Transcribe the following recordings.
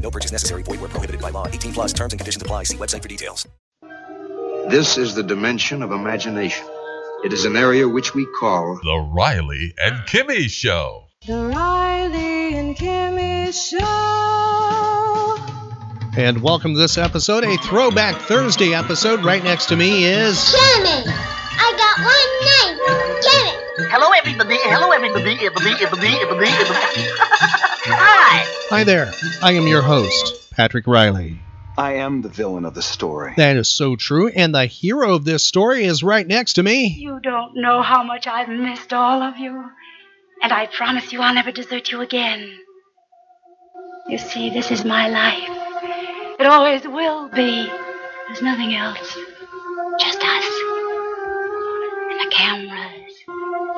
No purchase necessary. Void where prohibited by law. 18 plus terms and conditions apply. See website for details. This is the dimension of imagination. It is an area which we call The Riley and Kimmy Show. The Riley and Kimmy Show. And welcome to this episode, a Throwback Thursday episode. Right next to me is. Kimmy. I got one name. Kimmy. Hello, everybody. Hello, everybody. Everybody, everybody, everybody, everybody. Hi. Hi there. I am your host, Patrick Riley. I am the villain of the story. That is so true. And the hero of this story is right next to me. You don't know how much I've missed all of you. And I promise you I'll never desert you again. You see, this is my life. It always will be. There's nothing else. Just us. And the cameras.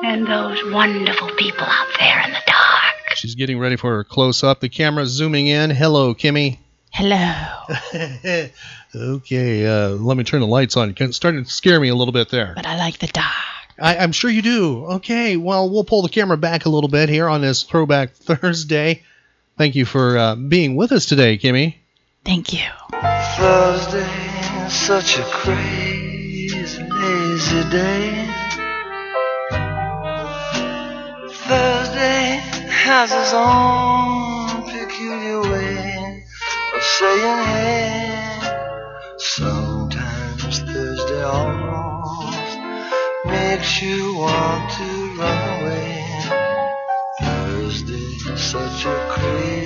And those wonderful people out there in the dark. She's getting ready for her close up. The camera's zooming in. Hello, Kimmy. Hello. okay, uh, let me turn the lights on. It's starting to scare me a little bit there. But I like the dark. I, I'm sure you do. Okay, well, we'll pull the camera back a little bit here on this Throwback Thursday. Thank you for uh, being with us today, Kimmy. Thank you. Thursday, such a crazy, lazy day. Thursday has its own peculiar way of saying hey. Sometimes Thursday almost makes you want to run away. Thursday, such a crazy.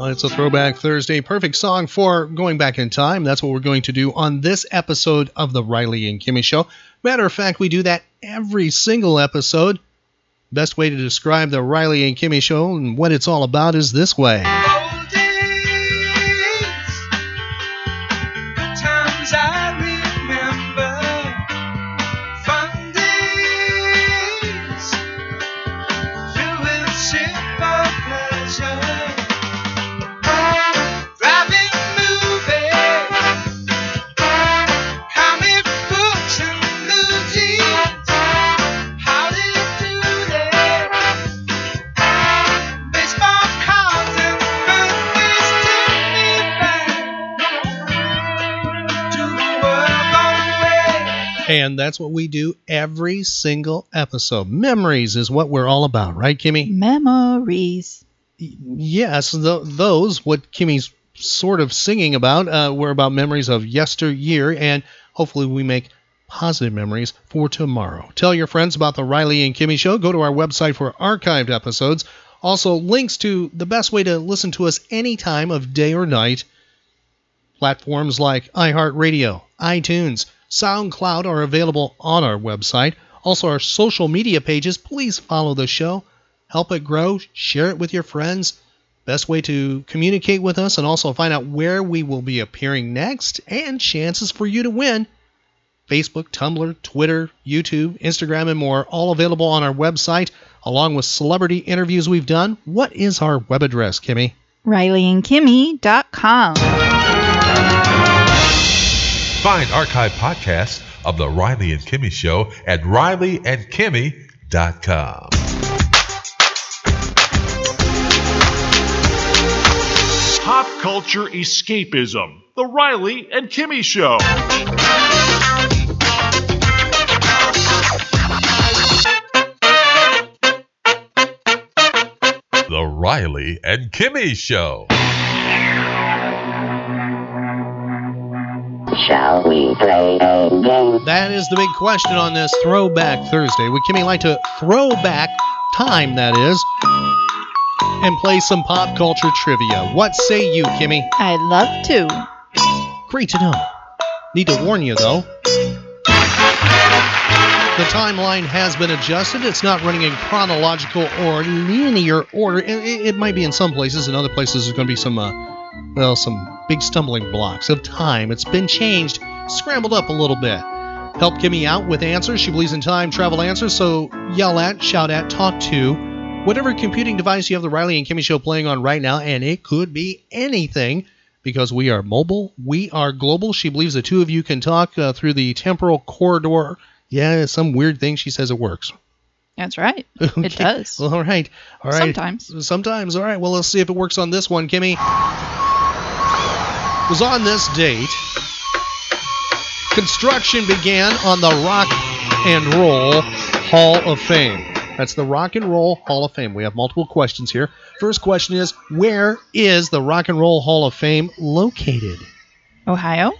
Well, it's a Throwback Thursday. Perfect song for going back in time. That's what we're going to do on this episode of The Riley and Kimmy Show. Matter of fact, we do that every single episode. Best way to describe The Riley and Kimmy Show and what it's all about is this way. That's what we do every single episode. Memories is what we're all about, right, Kimmy? Memories. Yes, th- those, what Kimmy's sort of singing about, uh, were about memories of yesteryear, and hopefully we make positive memories for tomorrow. Tell your friends about the Riley and Kimmy Show. Go to our website for archived episodes. Also, links to the best way to listen to us any time of day or night. Platforms like iHeartRadio, iTunes, SoundCloud are available on our website. Also, our social media pages. Please follow the show. Help it grow. Share it with your friends. Best way to communicate with us and also find out where we will be appearing next and chances for you to win. Facebook, Tumblr, Twitter, YouTube, Instagram, and more, all available on our website, along with celebrity interviews we've done. What is our web address, Kimmy? RileyandKimmy.com. Find archive podcasts of The Riley and Kimmy Show at rileyandkimmy.com. Pop culture escapism. The Riley and Kimmy Show. The Riley and Kimmy Show. Shall we play a game? That is the big question on this Throwback Thursday. Would Kimmy like to throw back time, that is, and play some pop culture trivia? What say you, Kimmy? I'd love to. Great to know. Need to warn you, though. The timeline has been adjusted. It's not running in chronological or linear order. It, it- it might be in some places. In other places, there's going to be some uh, well, some big stumbling blocks of time. It's been changed, scrambled up a little bit. Help Kimmy out with answers. She believes in time travel answers, so yell at, shout at, talk to, whatever computing device you have the Riley and Kimmy show playing on right now, and it could be anything because we are mobile, we are global. She believes the two of you can talk uh, through the temporal corridor. Yeah, some weird thing. She says it works. That's right. Okay. It does. Well, all right. All right. Sometimes. Sometimes. All right. Well, let's see if it works on this one, Kimmy. Was on this date. Construction began on the Rock and Roll Hall of Fame. That's the Rock and Roll Hall of Fame. We have multiple questions here. First question is Where is the Rock and Roll Hall of Fame located? Ohio.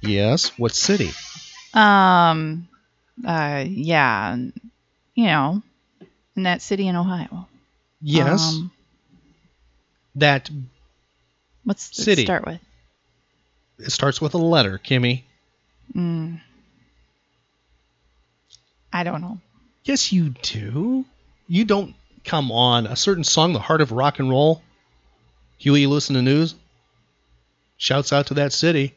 Yes. What city? Um. Uh. Yeah. You know, in that city in Ohio. Yes. Um, that what's it City. start with? it starts with a letter, Kimmy. Mm. I don't know. Yes, you do. You don't come on a certain song, "The Heart of Rock and Roll." Huey Lewis and the News shouts out to that city.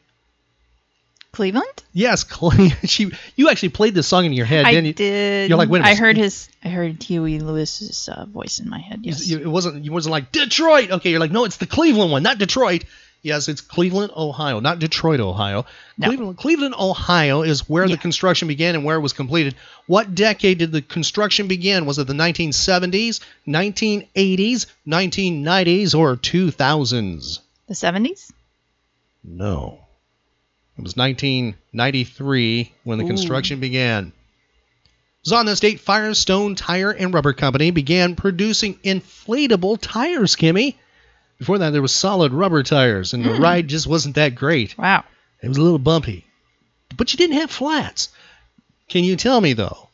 Cleveland. Yes. She, you actually played this song in your head, I didn't you? did. You're like, wait a I heard his. I heard Huey Lewis's uh, voice in my head. Yes. You- It wasn't. You wasn't like Detroit. Okay, you're like, no, it's the Cleveland one, not Detroit. Yes, it's Cleveland, Ohio, not Detroit, Ohio. No. Cleveland, Cleveland, Ohio is where the construction began and where it was completed. What decade did the construction begin? Was it the 1970s, 1980s, 1990s, or 2000s? the seventies. No. It was 1993 when the Ooh. construction began. It was on this date Firestone Tire and Rubber Company began producing inflatable tires, Kimmy. Before that, there was solid rubber tires, and the Hmm. ride just wasn't that great. Wow. It was a little bumpy. But you didn't have flats. Can you tell me, though,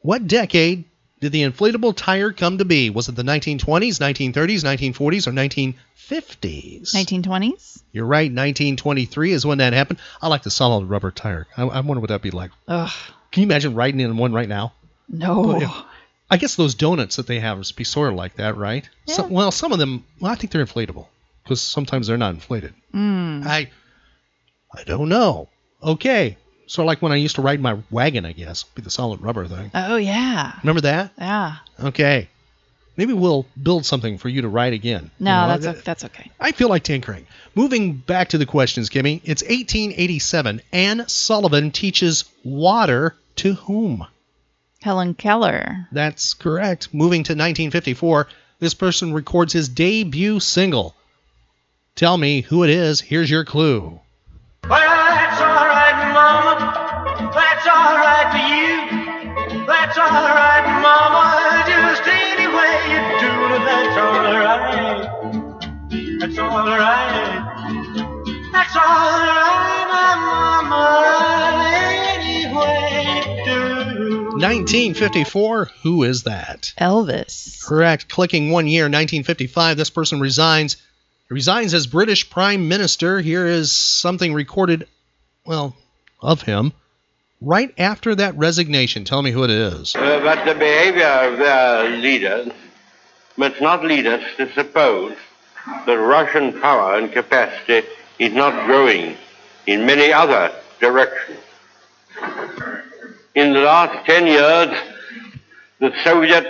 what decade did the inflatable tire come to be? Was it the 1920s, 1930s, 1940s, or 1950s? Nineteen twenties. You're right, 1923 is when that happened. I like the solid rubber tire. I, I wonder what that'd be like. Ugh. Can you imagine riding in one right now? No. Yeah. I guess those donuts that they have is be sort of like that, right? So, well, some of them, well, I think they're inflatable because sometimes they're not inflated. Mm. I, I don't know. Okay, sort of like when I used to ride my wagon, I guess, be the solid rubber thing. Oh yeah. Remember that? Yeah. Okay, maybe we'll build something for you to ride again. No, You know, that's I- o- that's okay. I feel like tinkering. Moving back to the questions, Kimmy. It's 1887. Anne Sullivan teaches water to whom? Helen Keller. That's correct. Moving to 1954, this person records his debut single. Tell me who it is. Here's your clue. 1954. Who is that? Elvis. Correct. Clicking one year, 1955. This person resigns. Resigns as British Prime Minister. Here is something recorded, well, of him. Right after that resignation. Tell me who it is. Uh, but the behavior of their leaders must not lead us to suppose that Russian power and capacity is not growing in many other directions. In the last 10 years, the Soviet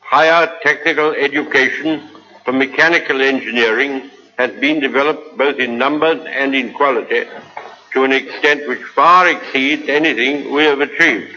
higher technical education for mechanical engineering has been developed both in numbers and in quality to an extent which far exceeds anything we have achieved.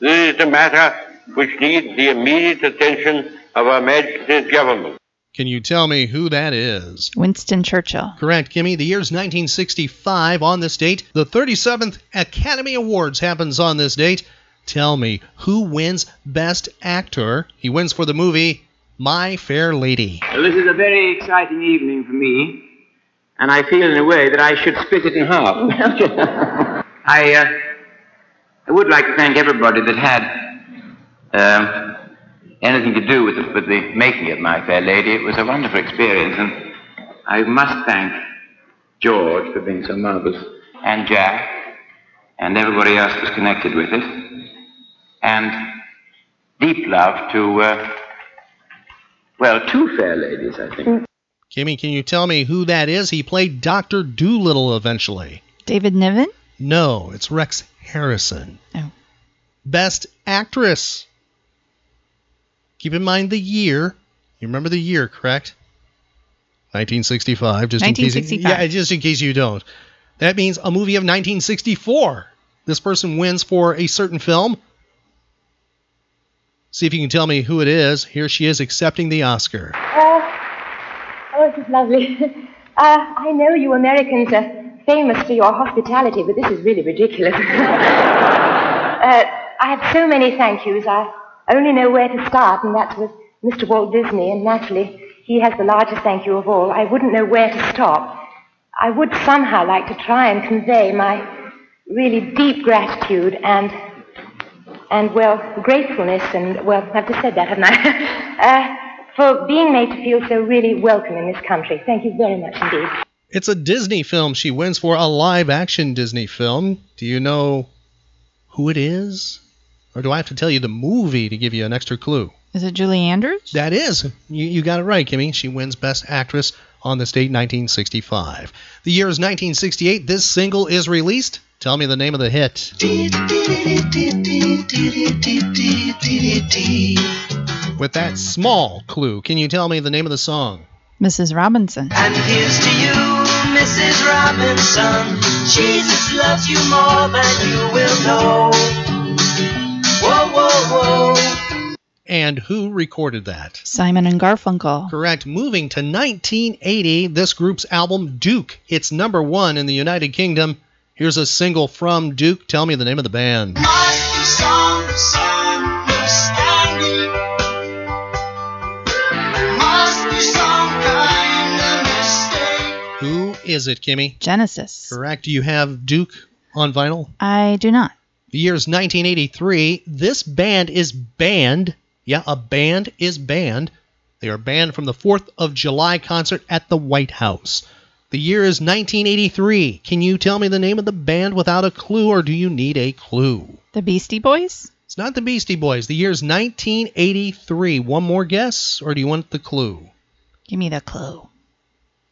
This is a matter which needs the immediate attention of Our Majesty's government. Can you tell me who that is? Winston Churchill. Correct, Kimmy. The year's 1965 on this date. The 37th Academy Awards happens on this date. Tell me, who wins Best Actor? He wins for the movie My Fair Lady. Well, this is a very exciting evening for me, and I feel in a way that I should split it in half. I, uh, I would like to thank everybody that had um, anything to do with the, with the making of My Fair Lady. It was a wonderful experience, and I must thank George for being so marvelous, and Jack, and everybody else that's connected with it, and deep love to, uh, well, two fair ladies, I think. Kimmy, can you tell me who that is? He played Dr. Dolittle eventually. David Niven? No, it's Rex Harrison. Oh. Best Actress. Keep in mind the year. You remember the year, correct? 1965. Just in case. Yeah, just in case you don't. That means a movie of 1964. This person wins for a certain film. See if you can tell me who it is. Here she is accepting the Oscar. Uh, oh, this is lovely. Uh, I know you Americans are famous for your hospitality, but this is really ridiculous. uh, I have so many thank yous. I only know where to start, and that's with Mr. Walt Disney, and naturally, he has the largest thank you of all. I wouldn't know where to stop. I would somehow like to try and convey my really deep gratitude and and well gratefulness and well I've just said that haven't I uh, for being made to feel so really welcome in this country. Thank you very much indeed. It's a Disney film. She wins for a live action Disney film. Do you know who it is? Or do I have to tell you the movie to give you an extra clue? Is it Julie Andrews? That is. You, you got it right, Kimmy. She wins Best Actress on this date, 1965. The year is 1968. This single is released. Tell me the name of the hit. With that small clue, can you tell me the name of the song? Mrs. Robinson. And here's to you, Mrs. Robinson. Jesus loves you more than you will know. And who recorded that? Simon and Garfunkel. Correct. Moving to 1980, this group's album Duke hits number one in the United Kingdom. Here's a single from Duke. Tell me the name of the band. Who is it, Kimmy? Genesis. Correct. Do you have Duke on vinyl? I do not. The year's 1983. This band is banned. Yeah, a band is banned. They are banned from the 4th of July concert at the White House. The year is 1983. Can you tell me the name of the band without a clue, or do you need a clue? The Beastie Boys? It's not the Beastie Boys. The year's 1983. One more guess, or do you want the clue? Give me the clue.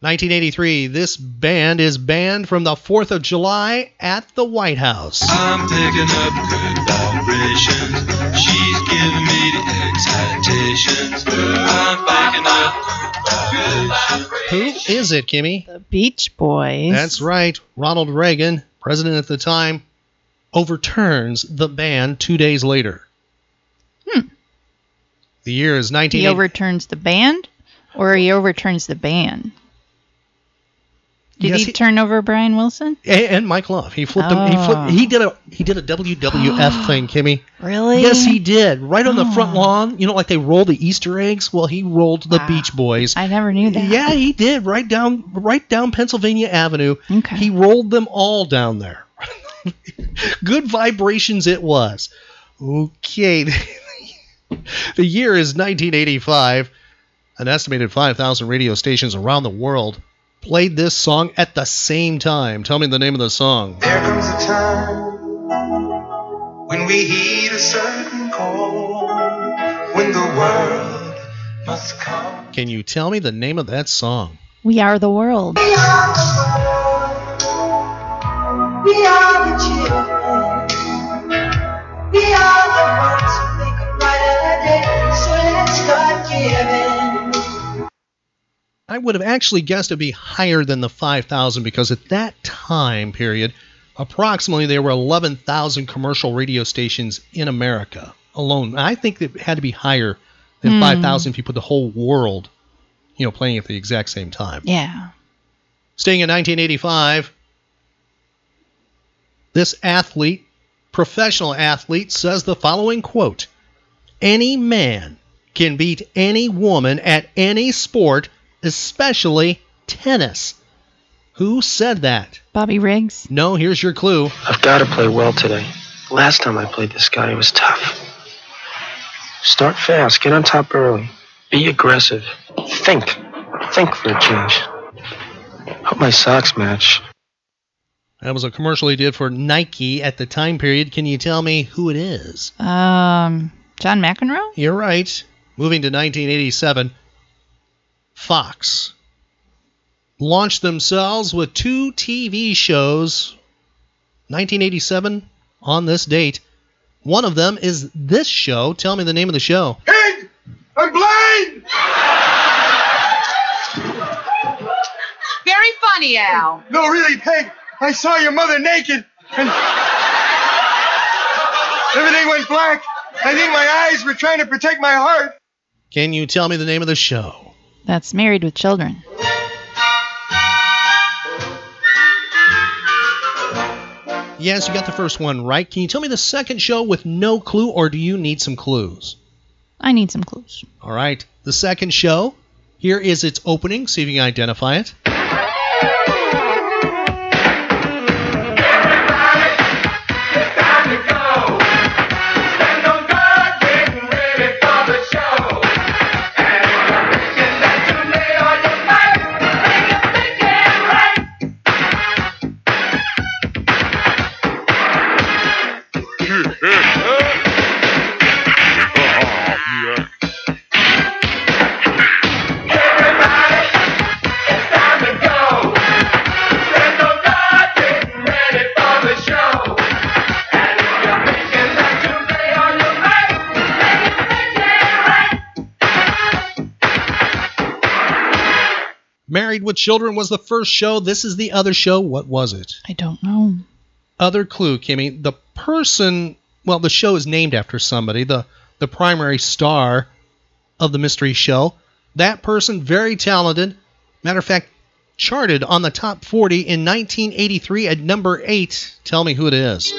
1983. This band is banned from the 4th of July at the White House. I'm picking up good vibrations. She's giving me the excitations. I'm picking up good. Who is it, Kimmy? The Beach Boys. That's right. Ronald Reagan, president at the time, overturns the ban two days later. Hmm. The year is 19. He overturns the band, or he overturns the ban? Did Yes, he, he- turn over Brian Wilson? and, and Mike Love. He flipped him. He Oh. flipped. He did a he did a WWF thing, Kimmy. Really? Yes, he did. Right on the front Oh. lawn. You know, like they roll the Easter eggs. Well, he rolled the ah, Beach Boys. I never knew that. Yeah, he did. Right down, right down Pennsylvania Avenue. Okay. He rolled them all down there. Good vibrations it was. Okay. the year is 1985. An estimated 5,000 radio stations around the world played this song at the same time. Tell me the name of the song. There comes a time when we heed a certain call, when the world must come. Can you tell me the name of that song? We are the world. We are the I would have actually guessed it'd be higher than the 5,000 because at that time period, approximately there were 11,000 commercial radio stations in America alone. I think it had to be higher than Hmm. 5,000 if you put the whole world, you know, playing at the exact same time. Yeah. Staying in 1985, this athlete, professional athlete, says the following quote Any man can beat any woman at any sport, especially tennis. Who said that? Bobby Riggs. No, here's your clue. I've got to play well today. Last time I played this guy, it was tough. Start fast, get on top early. Be aggressive. Think. Think for a change. Hope my socks match. That was a commercial he did for Nike at the time period. Can you tell me who it is? Um, John McEnroe? You're right. Moving to 1987, Fox launched themselves with two TV shows 1987 on this date. One of them is this show. Tell me the name of the show. Peg! I'm blind! Very funny, Al. No, really, Peg. I saw your mother naked, and everything went black. I think my eyes were trying to protect my heart. Can you tell me the name of the show? That's Married with Children. Yes, you got the first one right. Can you tell me the second show with no clue, or do you need some clues? I need some clues. All right. The second show. Here is its opening. See if you can identify it. With Children was the first show. This is the other show. What was it? I don't know. Other clue, Kimmy. The person, well, the show is named after somebody. The the primary star of the mystery show. That person, very talented. Matter of fact, charted on the top 40 in 1983 at number eight. Tell me who it is.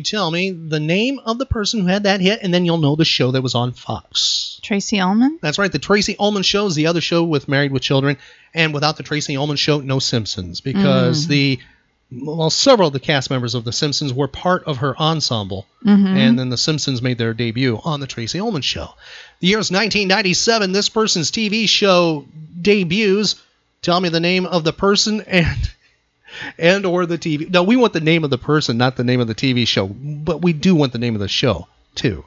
You tell me the name of the person who had that hit, and then you'll know the show that was on Fox? Tracey Ullman? That's right. The Tracey Ullman Show is the other show with Married with Children, and without the Tracey Ullman Show, no Simpsons, because Mm. the well, several of the cast members of The Simpsons were part of her ensemble, Mhm. and then The Simpsons made their debut on the Tracey Ullman Show. The year is 1997. This person's TV show debuts. Tell me the name of the person and and or the TV. No, we want the name of the person, not the name of the TV show, but we do want the name of the show too.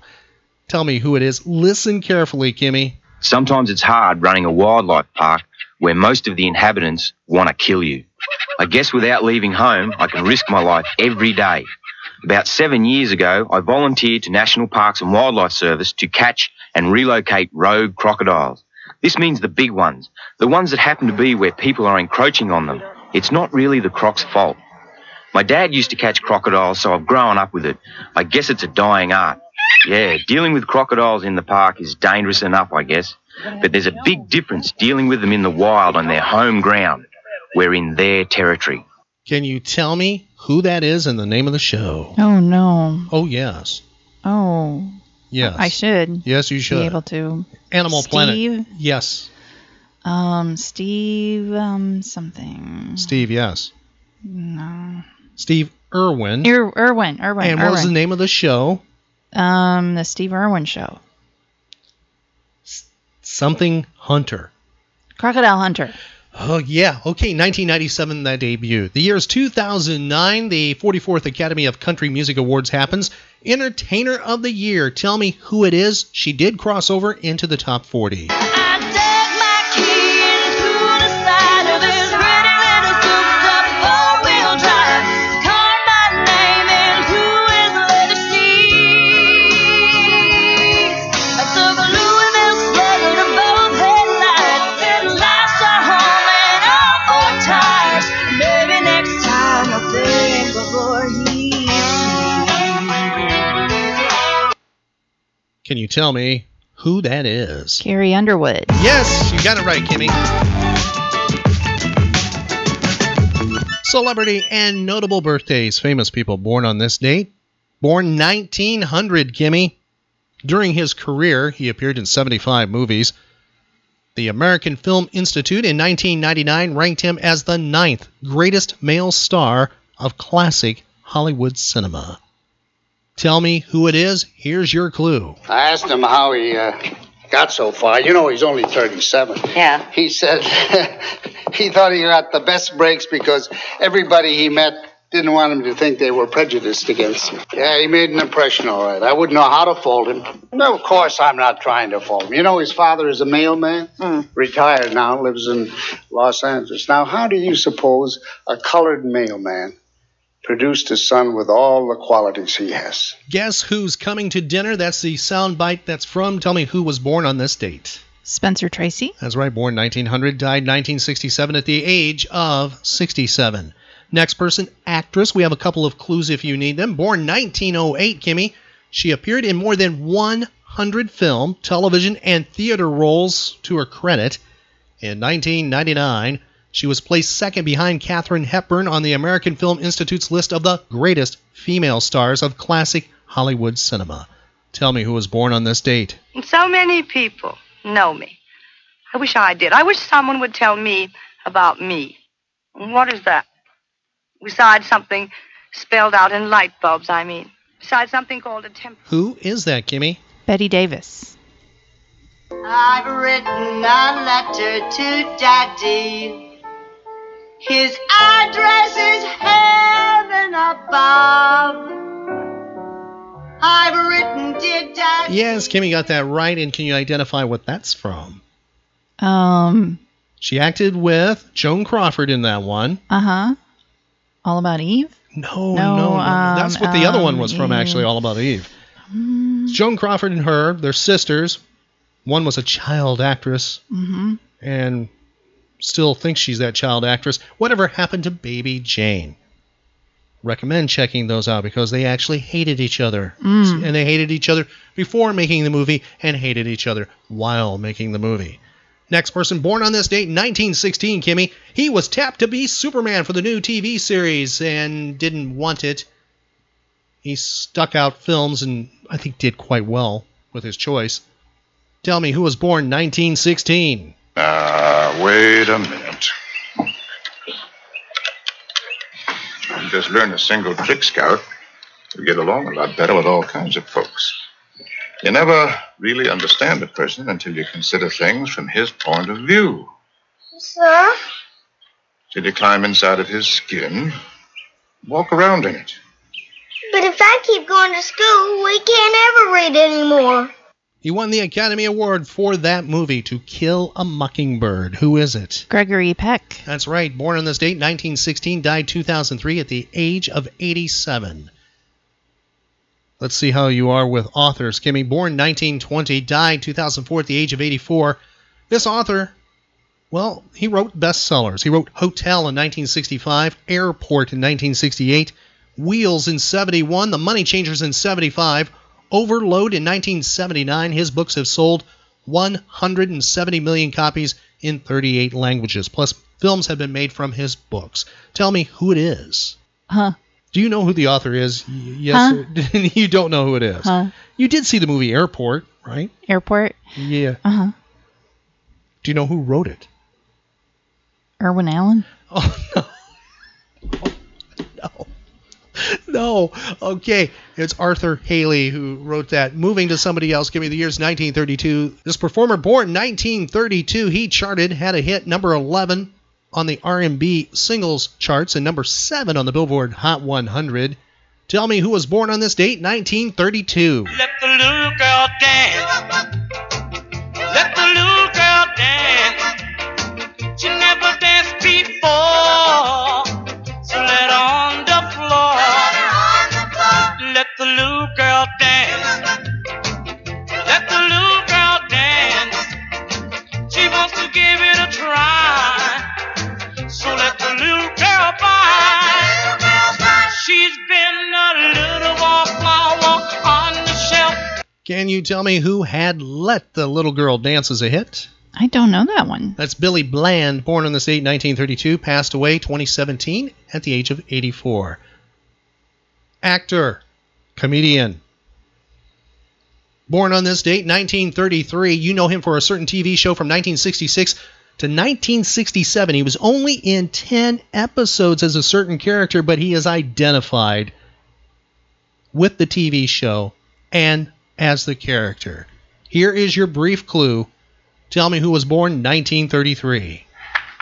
Tell me who it is. Listen carefully, Kimmy. Sometimes it's hard running a wildlife park where most of the inhabitants want to kill you. I guess without leaving home, I can risk my life every day. About seven years ago, I volunteered to National Parks and Wildlife Service to catch and relocate rogue crocodiles. This means the big ones, the ones that happen to be where people are encroaching on them. It's not really the croc's fault. My dad used to catch crocodiles, so I've grown up with it. I guess it's a dying art. Yeah, dealing with crocodiles in the park is dangerous enough, I guess. But there's a big difference dealing with them in the wild on their home ground. We're in their territory. Can you tell me who that is and the name of the show? Oh no. Oh yes. Oh. Yes. I should. Yes, you should. Be able to. Animal Planet. Yes. Um, Steve, um, something. Steve, yes. No. Steve Irwin. Ir- Irwin. Irwin. and what was the name of the show? Um, the Steve Irwin Show. Something Hunter. Crocodile Hunter. Oh, yeah. Okay, 1997, that debut. The year is 2009. The 44th Academy of Country Music Awards happens. Entertainer of the Year. Tell me who it is. She did cross over into the top 40. Can you tell me who that is? Carrie Underwood. Yes, you got it right, Kimmy. Celebrity and notable birthdays. Famous people born on this date. Born 1900, Kimmy. During his career, he appeared in 75 movies. The American Film Institute in 1999 ranked him as the ninth greatest male star of classic Hollywood cinema. Tell me who it is. Here's your clue. I asked him how he uh, got so far. You know, he's only 37. Yeah. He said he thought he got the best breaks because everybody he met didn't want him to think they were prejudiced against him. Yeah, he made an impression, all right. I wouldn't know how to fault him. No, of course, I'm not trying to fault him. You know, his father is a mailman, retired now, lives in Los Angeles. Now, how do you suppose a colored mailman produced a son with all the qualities he has? Guess who's coming to dinner? That's the soundbite that's from Tell Me Who Was Born on This Date. Spencer Tracy. That's right, born 1900, died 1967 at the age of 67. Next person, actress. We have a couple of clues if you need them. Born 1908, Kimmy. She appeared in more than 100 film, television, and theater roles to her credit. In 1999, she was placed second behind Katharine Hepburn on the American Film Institute's list of the greatest female stars of classic Hollywood cinema. Tell me who was born on this date. So many people know me. I wish I did. I wish someone would tell me about me. What is that? Besides something spelled out in light bulbs, I mean. Besides something called a temp. Who is that, Kimmy? Bette Davis. I've written a letter to Daddy. His address is heaven above. I've written, dear Daddy. Yes, Kimmy got that right, and can you identify what that's from? Um. She acted with Joan Crawford in that one. Uh huh. All About Eve. No, No, no, no. um, That's what the other one um, was from, Eve. actually, All About Eve. Joan Crawford and her, they're sisters. One was a child actress Mm-hmm. and still thinks she's that child actress. Whatever happened to Baby Jane? Recommend checking those out because they actually hated each other. Mm. And they hated each other before making the movie and hated each other while making the movie. Next person born on this date, 1916, Kimmy. He was tapped to be Superman for the new TV series and didn't want it. He stuck out films and I think did quite well with his choice. Tell me who was born 1916. Ah, wait a minute. You just learn a single trick, Scout. You get along a lot better with all kinds of folks. You never really understand a person until you consider things from his point of view. Sir? Till you climb inside of his skin, walk around in it. But if I keep going to school, we can't ever read anymore. He won the Academy Award for that movie, To Kill a Mockingbird. Who is it? Gregory Peck. That's right. Born on this date, 1916, died 2003 at the age of 87. Let's see how you are with authors. Kimmy, born 1920, died 2004 at the age of 84. This author, well, he wrote bestsellers. He wrote Hotel in 1965, Airport in 1968, Wheels in 71, The Money Changers in 75, Overload in 1979. His books have sold 170 million copies in 38 languages. Plus, films have been made from his books. Tell me who it is. Huh. Do you know who the author is? Yes. Huh? you don't know who it is. Huh. You did see the movie Airport, right? Airport. Yeah. Uh huh. Do you know who wrote it? Irwin Allen. No. Okay. It's Arthur Hailey who wrote that. Moving to somebody else, give me the years 1932. This performer, born 1932, he charted, had a hit number 11 on the R&B singles charts and number 7 on the Billboard Hot 100. Tell me who was born on this date, 1932. Let the little girl dance. Let the little girl dance. She never danced before. Can you tell me who had Let the Little Girl Dance as a hit? I don't know that one. That's Billy Bland, born on this date 1932, passed away 2017 at the age of 84. Actor, comedian. Born on this date 1933, you know him for a certain TV show from 1966 to 1967. He was only in 10 episodes as a certain character, but he is identified with the TV show and as the character. Here is your brief clue. Tell me who was born 1933.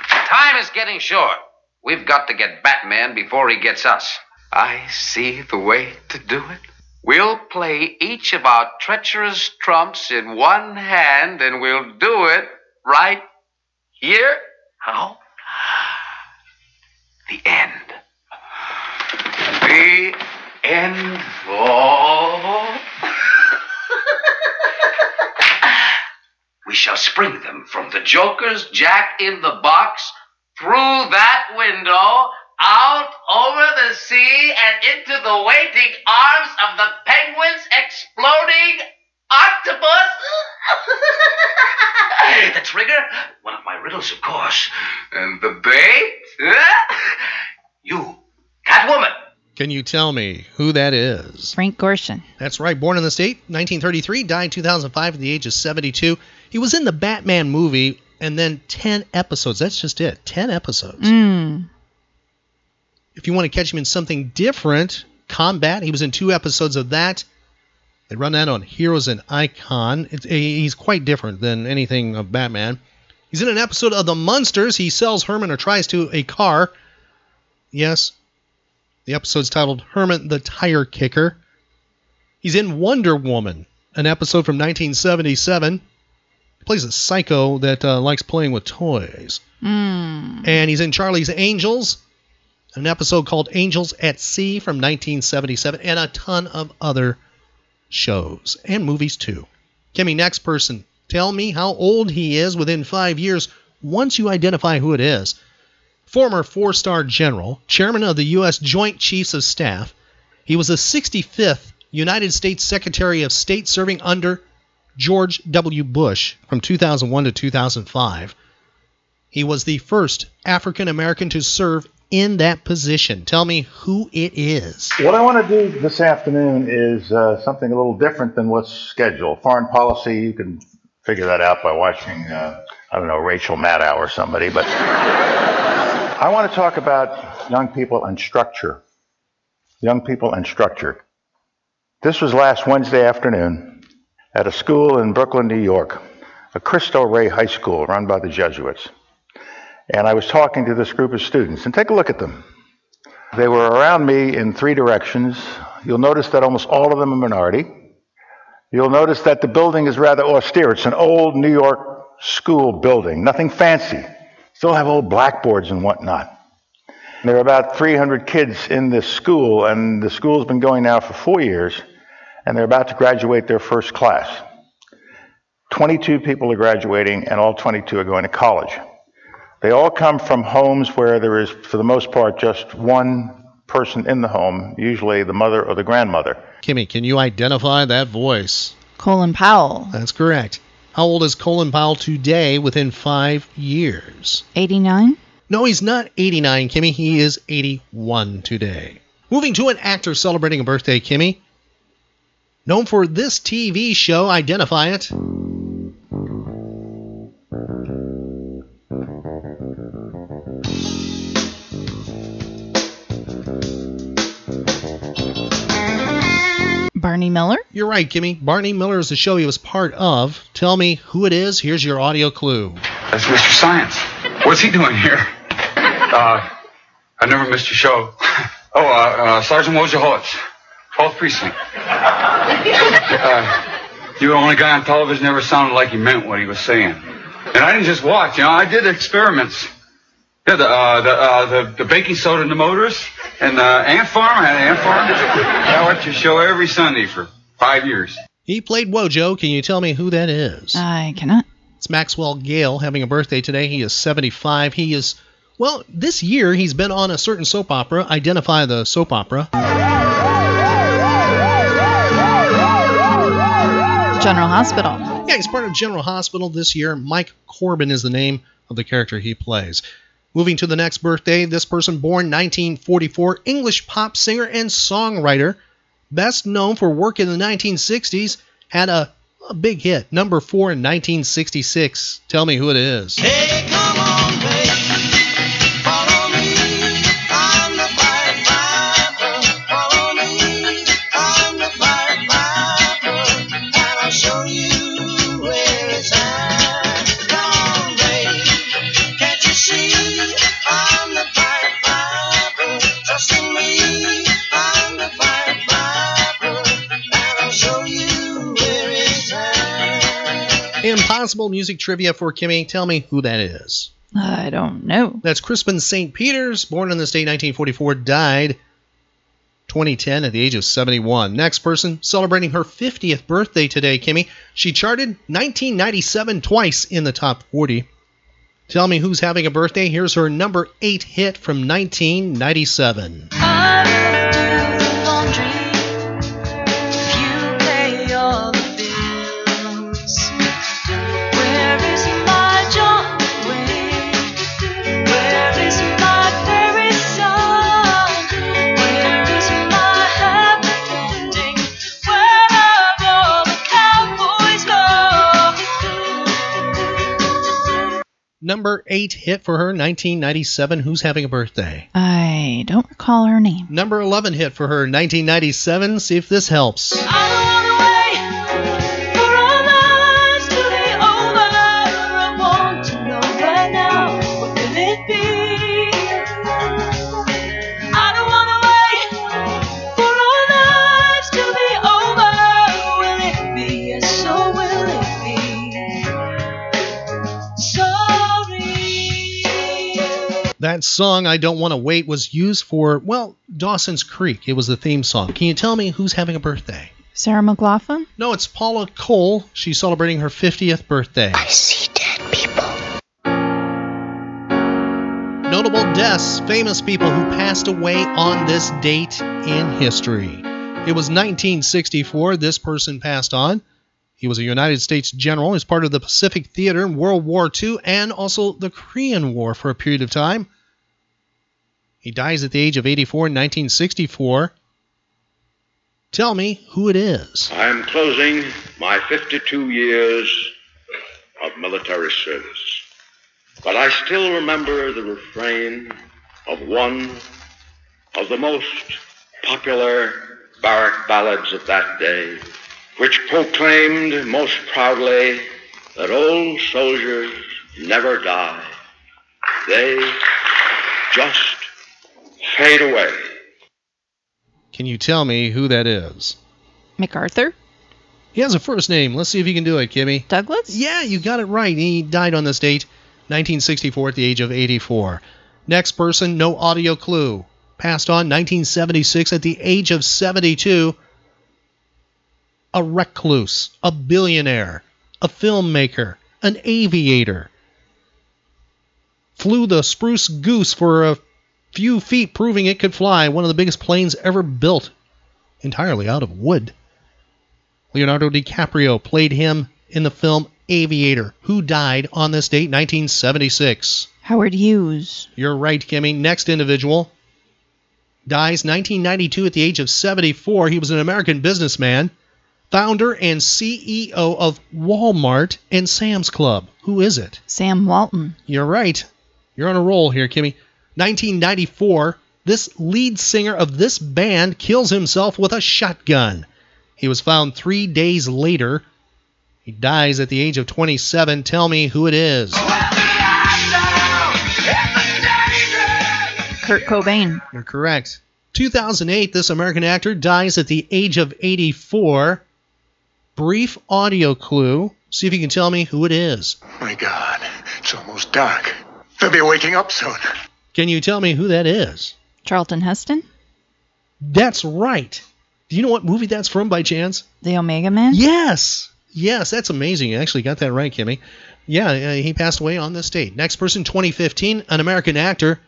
Time is getting short. We've got to get Batman before he gets us. I see the way to do it. We'll play each of our treacherous trumps in one hand, and we'll do it right here. How? The end. The end. Oh. We shall spring them from the Joker's Jack in the Box through that window, out over the sea, and into the waiting arms of the penguin's exploding octopus. the trigger, one of my riddles, of course. And the bait, you, Catwoman. Can you tell me who that is? Frank Gorshin. That's right. Born in the state, 1933, died 2005 at the age of 72. He was in the Batman movie and then 10 episodes. That's just it. 10 episodes. Mm. If you want to catch him in something different, Combat, he was in two episodes of that. They run that on Heroes and Icon. It's, he's quite different than anything of Batman. He's in an episode of The Munsters. He sells Herman or tries to a car. Yes, the episode's titled Herman the Tire Kicker. He's in Wonder Woman, an episode from 1977. Plays a psycho that uh, likes playing with toys. Mm. And he's in Charlie's Angels, an episode called Angels at Sea from 1977, and a ton of other shows and movies too. Kimmy, next person. Tell me how old he is within five years once you identify who it is. Former four star general, chairman of the U.S. Joint Chiefs of Staff, he was the 65th United States Secretary of State serving under George W. Bush from 2001 to 2005. He was the first African American to serve in that position. Tell me who it is. What I want to do this afternoon is uh, something a little different than what's scheduled. Foreign policy, you can figure that out by watching, uh, I don't know, Rachel Maddow or somebody. But I want to talk about young people and structure. Young people and structure. This was last Wednesday afternoon at a school in Brooklyn, New York, a Cristo Rey High School run by the Jesuits. And I was talking to this group of students, and take a look at them. They were around me in three directions. You'll notice that almost all of them are minority. You'll notice that the building is rather austere. It's an old New York school building, nothing fancy. Still have old blackboards and whatnot. There are about 300 kids in this school, and the school's been going now for four years, and they're about to graduate their first class. 22 people are graduating, and all 22 are going to college. They all come from homes where there is, for the most part, just one person in the home, usually the mother or the grandmother. Kimmy, can you identify that voice? Colin Powell. That's correct. How old is Colin Powell today within five years? 89? No, he's not 89, Kimmy. He is 81 today. Moving to an actor celebrating a birthday, Kimmy. Known for this TV show, identify it. Barney Miller? You're right, Kimmy. Barney Miller is the show he was part of. Tell me who it is. Here's your audio clue. That's Mr. Science. What's he doing here? Uh, I never missed your show. Oh, uh, uh, Sergeant Wojciechowicz, 12th Precinct. Uh, you were the only guy on television that ever sounded like he meant what he was saying. And I didn't just watch, you know, I did experiments. Yeah, the, uh, the, uh, the, the baking soda in the motors and the ant farm. I had an ant farm. I watched your show every Sunday for five years. He played Wojo. Can you tell me who that is? I cannot. It's Maxwell Gail having a birthday today. He is 75. He is, well, this year he's been on a certain soap opera. Identify the soap opera. General Hospital. Yeah, he's part of General Hospital this year. Mike Corbin is the name of the character he plays. Moving to the next birthday, this person born 1944, English pop singer and songwriter, best known for work in the 1960s, had a, a big hit, number four in 1966. Tell me who it is. Impossible music trivia for Kimmy. Tell me who that is. I don't know. That's Crispian St. Peters, born in the state 1944, died 2010 at the age of 71. Next person celebrating her 50th birthday today, Kimmy. She charted 1997 twice in the top 40. Tell me who's having a birthday. Here's her number 8 hit from 1997. Number 8 hit for her 1997. Who's having a birthday? I don't recall her name. Number 11 hit for her 1997. See if this helps. That song, I Don't Want to Wait, was used for, well, Dawson's Creek. It was the theme song. Can you tell me who's having a birthday? Sarah McLachlan? No, it's Paula Cole. She's celebrating her 50th birthday. I see dead people. Notable deaths, famous people who passed away on this date in history. It was 1964. This person passed on. He was a United States general. He was part of the Pacific Theater in World War II and also the Korean War for a period of time. He dies at the age of 84 in 1964. Tell me who it is. I'm closing my 52 years of military service. But I still remember the refrain of one of the most popular barrack ballads of that day, which proclaimed most proudly that old soldiers never die. They just fade away. Can you tell me who that is? MacArthur? He has a first name. Let's see if you can do it, Kimmy. Douglas? Yeah, you got it right. He died on this date, 1964, at the age of 84. Next person, no audio clue. Passed on 1976 at the age of 72. A recluse, a billionaire, a filmmaker, an aviator. Flew the Spruce Goose for a few feet, proving it could fly. One of the biggest planes ever built, entirely out of wood. Leonardo DiCaprio played him in the film Aviator, who died on this date, 1976. Howard Hughes. You're right, Kimmy. Next individual dies 1992 at the age of 74. He was an American businessman, founder and CEO of Walmart and Sam's Club. Who is it? Sam Walton. You're right. You're on a roll here, Kimmy. 1994, this lead singer of this band kills himself with a shotgun. He was found three days later. He dies at the age of 27. Tell me who it is. Kurt Cobain. You're correct. 2008, this American actor dies at the age of 84. Brief audio clue. See if you can tell me who it is. My God, it's almost dark. They'll be waking up soon. Can you tell me who that is? Charlton Heston? That's right. Do you know what movie that's from by chance? The Omega Man? Yes. Yes, that's amazing. You actually got that right, Kimmy. Yeah, uh, he passed away on this date. Next person, 2015, an American actor.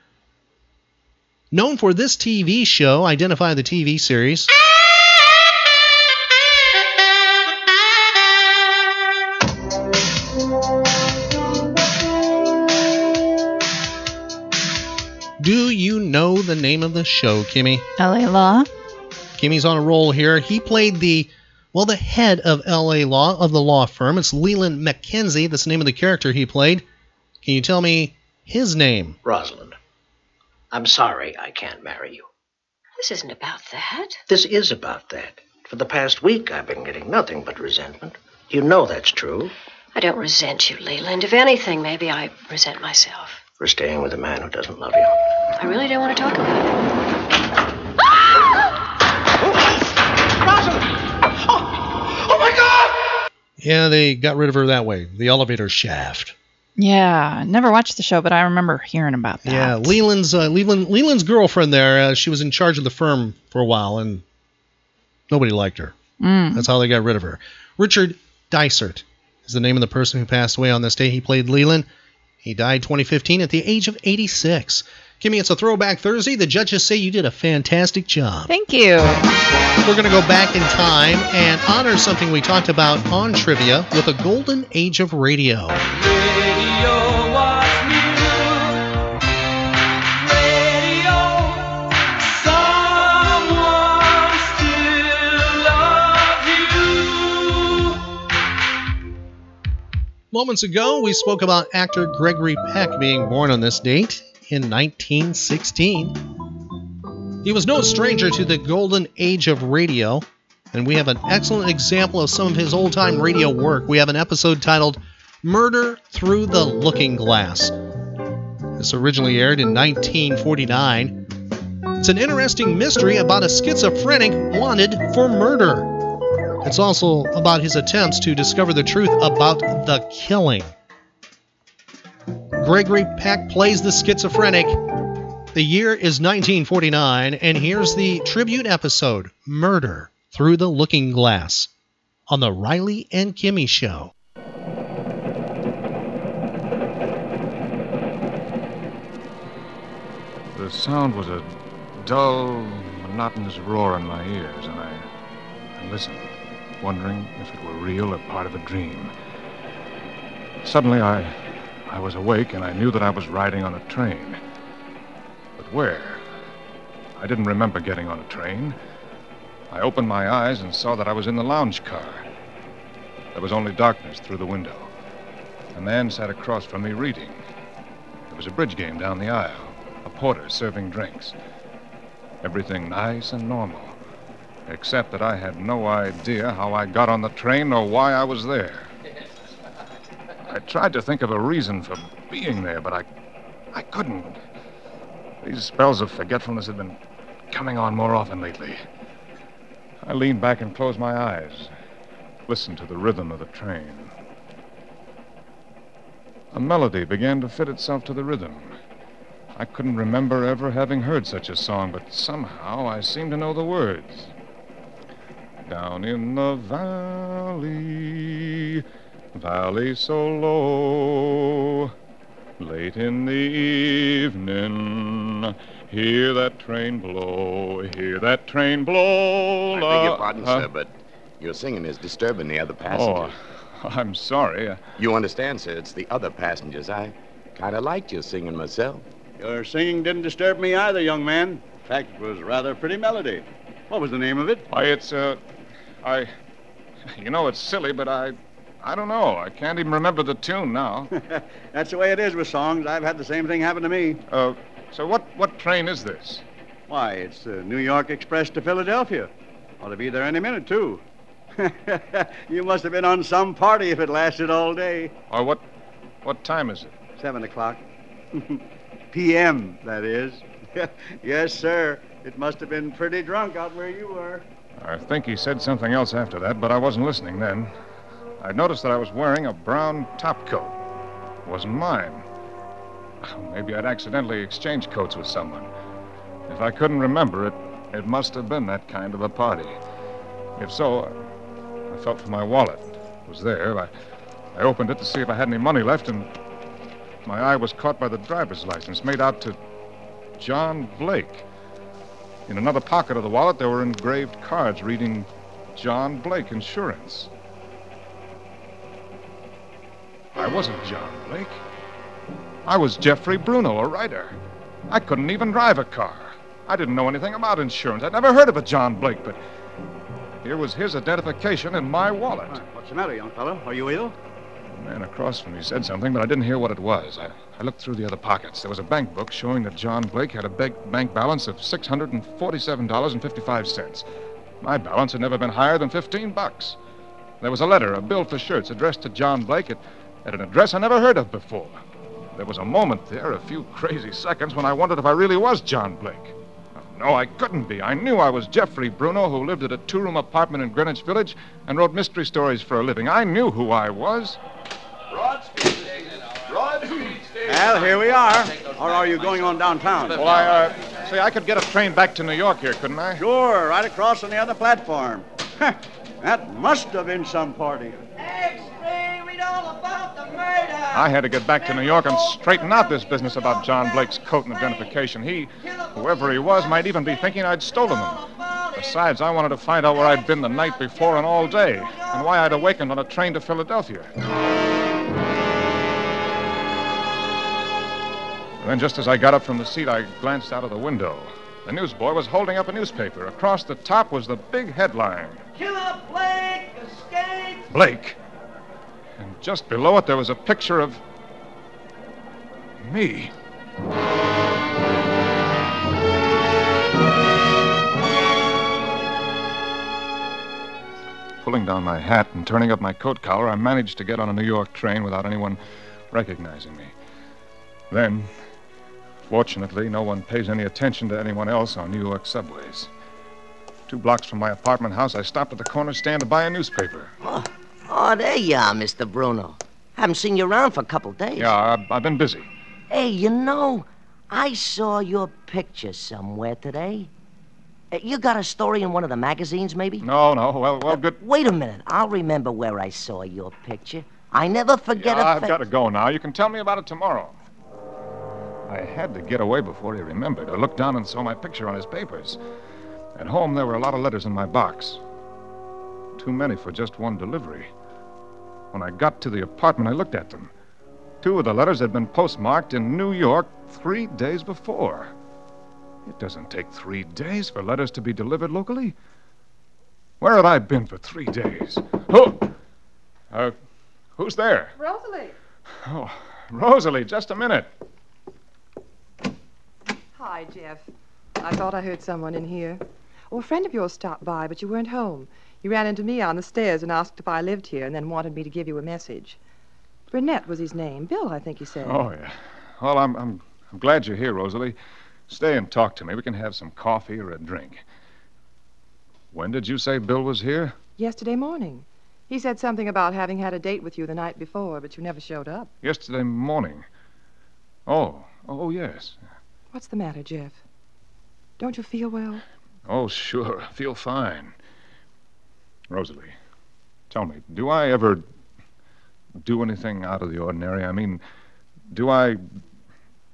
Known for this TV show, identify the TV series. The name of the show, Kimmy? LA Law? Kimmy's on a roll here. He played the, well, the head of LA Law, of the law firm. It's Leland McKenzie. That's the name of the character he played. Can you tell me his name? Rosalind, I'm sorry I can't marry you. This isn't about that. This is about that. For the past week, I've been getting nothing but resentment. You know that's true. I don't resent you, Leland. If anything, maybe I resent myself. For staying with a man who doesn't love you. I really don't want to talk about it. Oh, my God! Yeah, they got rid of her that way. The elevator shaft. Yeah, never watched the show, but I remember hearing about that. Yeah, Leland's uh, Leland Leland's girlfriend there. Uh, she was in charge of the firm for a while, and nobody liked her. Mm. That's how they got rid of her. Richard Dysart is the name of the person who passed away on this day. He played Leland. He died 2015 at the age of 86. Kimmy, it's a throwback Thursday. The judges say you did a fantastic job. Thank you. We're going to go back in time and honor something we talked about on trivia with a golden age of radio. Moments ago, we spoke about actor Gregory Peck being born on this date in 1916. He was no stranger to the golden age of radio, and we have an excellent example of some of his old time radio work. We have an episode titled Murder Through the Looking Glass. This originally aired in 1949. It's an interesting mystery about a schizophrenic wanted for murder. It's also about his attempts to discover the truth about the killing. Gregory Peck plays the schizophrenic. The year is 1949, and here's the tribute episode Murder Through the Looking Glass on The Riley and Kimmy Show. The sound was a dull, monotonous roar in my ears, and I, I listened, wondering if it were real or part of a dream. Suddenly, I, I was awake, and I knew that I was riding on a train. But where? I didn't remember getting on a train. I opened my eyes and saw that I was in the lounge car. There was only darkness through the window. A man sat across from me reading. There was a bridge game down the aisle, a porter serving drinks. Everything nice and normal, except that I had no idea how I got on the train or why I was there. I tried to think of a reason for being there, but I, I couldn't. These spells of forgetfulness had been coming on more often lately. I leaned back and closed my eyes, listened to the rhythm of the train. A melody began to fit itself to the rhythm. I couldn't remember ever having heard such a song, but somehow I seemed to know the words. Down in the valley, valley so low, late in the evening, hear that train blow, hear that train blow. I beg your pardon, huh? sir, but your singing is disturbing the other passengers. Oh, I'm sorry. You understand, sir, it's the other passengers. I kind of liked your singing myself. Your singing didn't disturb me either, young man. In fact, it was rather a pretty melody. What was the name of it? Why, it's, uh, I, you know, it's silly, but I, I don't know. I can't even remember the tune now. That's the way it is with songs. I've had the same thing happen to me. Uh, so what, what train is this? Why, it's the New York Express to Philadelphia. Ought to be there any minute, too. you must have been on some party if it lasted all day. Or what, what time is it? Seven o'clock. P.M., that is. yes, sir. It must have been pretty drunk out where you were. I think he said something else after that, but I wasn't listening then. I noticed that I was wearing a brown top coat. It wasn't mine. Maybe I'd accidentally exchanged coats with someone. If I couldn't remember it, it must have been that kind of a party. If so, I felt for my wallet. It was there. I, I opened it to see if I had any money left, and my eye was caught by the driver's license made out to John Blake. In another pocket of the wallet, there were engraved cards reading John Blake Insurance. I wasn't John Blake. I was Jeffrey Bruno, a writer. I couldn't even drive a car. I didn't know anything about insurance. I'd never heard of a John Blake, but here was his identification in my wallet. What's the matter, young fellow? Are you ill? Man across from me said something, but I didn't hear what it was. I, I looked through the other pockets. There was a bank book showing that John Blake had a bank balance of $647.55. My balance had never been higher than 15 bucks. There was a letter, a bill for shirts addressed to John Blake at, at an address I never heard of before. There was a moment there, a few crazy seconds, when I wondered if I really was John Blake. No, I couldn't be. I knew I was Jeffrey Bruno, who lived at a two room apartment in Greenwich Village and wrote mystery stories for a living. I knew who I was. Broad Street Station. Broad Street Station. Well, here we are. Or are you going on downtown? Well, I, uh, say, I could get a train back to New York here, couldn't I? Sure, right across on the other platform. that must have been some party. I had to get back to New York and straighten out this business about John Blake's coat and identification. He, whoever he was, might even be thinking I'd stolen them. Besides, I wanted to find out where I'd been the night before and all day, and why I'd awakened on a train to Philadelphia. And then, just as I got up from the seat, I glanced out of the window. The newsboy was holding up a newspaper. Across the top was the big headline Killer Blake escaped. Blake. Just below it, there was a picture of me. Pulling down my hat and turning up my coat collar, I managed to get on a New York train without anyone recognizing me. Then, fortunately, no one pays any attention to anyone else on New York subways. Two blocks from my apartment house, I stopped at the corner stand to buy a newspaper. Oh, there you are, Mr. Bruno. Haven't seen you around for a couple days. Yeah, I've, I've been busy. Hey, you know, I saw your picture somewhere today. Uh, You got a story in one of the magazines, maybe? No, no. Well, well, good. Wait a minute. I'll remember where I saw your picture. I never forget a. Yeah, a I've fa- got to go now. You can tell me about it tomorrow. I had to get away before he remembered. I looked down and saw my picture on his papers. At home, there were a lot of letters in my box. Too many for just one delivery. When I got to the apartment, I looked at them. Two of the letters had been postmarked in New York three days before. It doesn't take three days for letters to be delivered locally. Where had I been for three days? Who? Uh, who's there? Rosalie. Oh, Rosalie, just a minute. Hi, Jeff. I thought I heard someone in here. Oh, a friend of yours stopped by, but you weren't home. You ran into me on the stairs and asked if I lived here and then wanted me to give you a message. Burnett was his name. Bill, I think he said. Oh, yeah. Well, I'm, I'm, I'm glad you're here, Rosalie. Stay and talk to me. We can have some coffee or a drink. When did you say Bill was here? Yesterday morning. He said something about having had a date with you the night before, but you never showed up. Yesterday morning. Oh, oh, yes. What's the matter, Jeff? Don't you feel well? Oh, sure. I feel fine. Rosalie, tell me, do I ever do anything out of the ordinary? I mean, do I.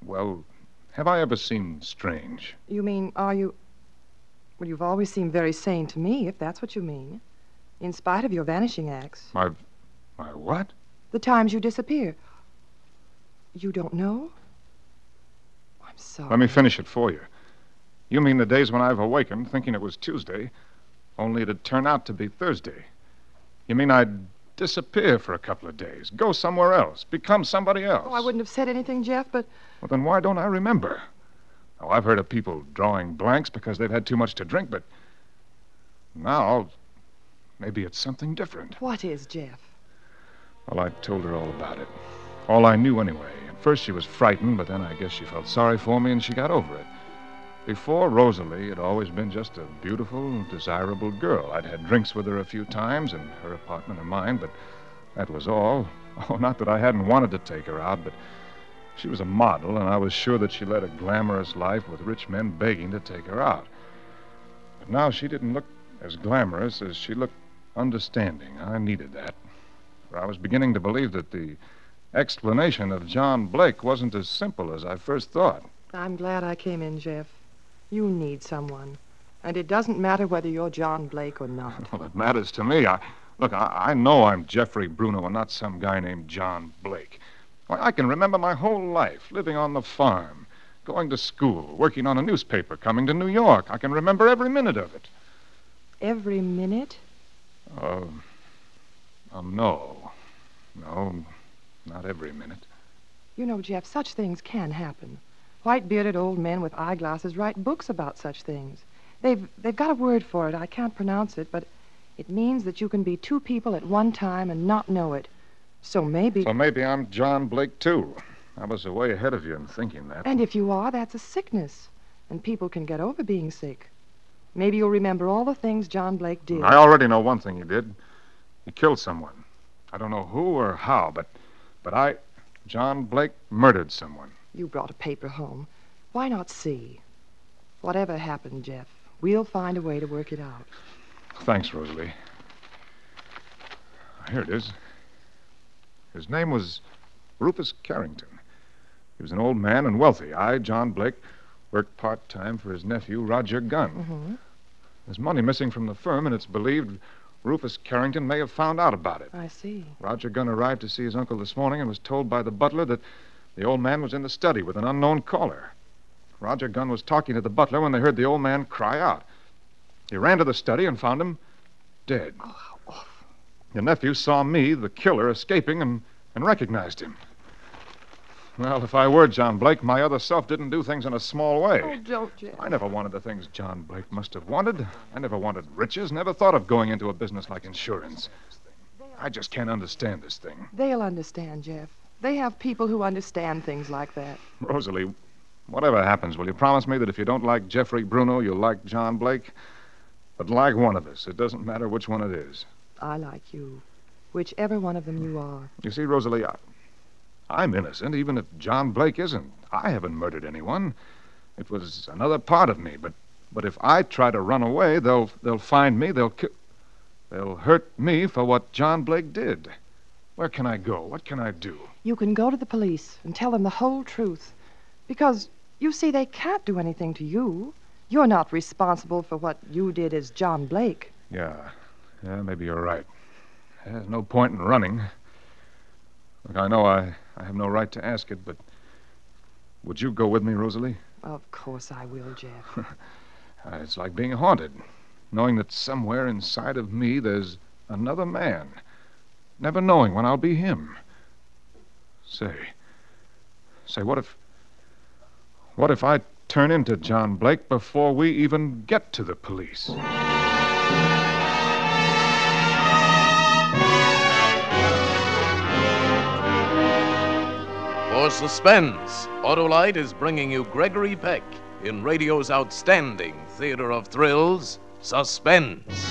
Well, have I ever seemed strange? You mean, are you. Well, you've always seemed very sane to me, if that's what you mean. In spite of your vanishing acts. My. My what? The times you disappear. You don't know? I'm sorry. Let me finish it for you. You mean the days when I've awakened thinking it was Tuesday, only it'd turn out to be Thursday. You mean I'd disappear for a couple of days, go somewhere else, become somebody else? Oh, I wouldn't have said anything, Jeff, but Well, then why don't I remember? Oh, I've heard of people drawing blanks because they've had too much to drink, but now maybe it's something different. what is, Jeff? Well, I told her all about it. All I knew, anyway. At first, she was frightened, but then I guess she felt sorry for me and she got over it. Before Rosalie had always been just a beautiful, desirable girl. I'd had drinks with her a few times in her apartment and mine, but that was all. Oh, not that I hadn't wanted to take her out, but she was a model, and I was sure that she led a glamorous life with rich men begging to take her out. But now she didn't look as glamorous as she looked understanding. I needed that. For I was beginning to believe that the explanation of John Blake wasn't as simple as I first thought. I'm glad I came in, Jeff. You need someone. And it doesn't matter whether you're John Blake or not. Well, it matters to me. I look. I, I know I'm Jeffrey Bruno and not some guy named John Blake. Why, I can remember my whole life living on the farm, going to school, working on a newspaper, coming to New York. I can remember every minute of it. Every minute? Uh, uh, no, no, not every minute. You know, Jeff, such things can happen. White bearded old men with eyeglasses write books about such things. They've they've got a word for it. I can't pronounce it, but it means that you can be two people at one time and not know it. So maybe So maybe I'm John Blake too. I was way ahead of you in thinking that. And if you are, that's a sickness. and people can get over being sick. Maybe you'll remember all the things John Blake did. I already know one thing he did. He killed someone. I don't know who or how, but but I John Blake murdered someone. You brought a paper home. Why not see? Whatever happened, Jeff, we'll find a way to work it out. Thanks, Rosalie. Here it is. His name was Rufus Carrington. He was an old man and wealthy. I, John Blake, worked part time for his nephew, Roger Gunn. Mm-hmm. There's money missing from the firm, and it's believed Rufus Carrington may have found out about it. I see. Roger Gunn arrived to see his uncle this morning and was told by the butler that the old man was in the study with an unknown caller. Roger Gunn was talking to the butler when they heard the old man cry out. He ran to the study and found him dead. Oh, Your nephew saw me, the killer, escaping and, and recognized him. Well, if I were John Blake, my other self didn't do things in a small way. Oh, don't, Jeff. I never wanted the things John Blake must have wanted. I never wanted riches, never thought of going into a business like insurance. I just can't understand this thing. They'll understand, Jeff. They have people who understand things like that. Rosalie, whatever happens, will you promise me that if you don't like Jeffrey Bruno, you'll like John Blake? But like one of us. It doesn't matter which one it is. I like you. Whichever one of them you are. You see, Rosalie, I, I'm innocent, even if John Blake isn't. I haven't murdered anyone. It was another part of me, but but if I try to run away, they'll they'll find me. They'll ki- they'll hurt me for what John Blake did. Where can I go? What can I do? You can go to the police and tell them the whole truth. Because, you see, they can't do anything to you. You're not responsible for what you did as John Blake. Yeah, yeah, maybe you're right. There's no point in running. Look, I know I, I have no right to ask it, but would you go with me, Rosalie? Of course I will, Jeff. It's like being haunted, knowing that somewhere inside of me there's another man, never knowing when I'll be him. Say, say, what if. What if I turn into John Blake before we even get to the police? For suspense, Autolite is bringing you Gregory Peck in radio's outstanding theater of thrills, Suspense.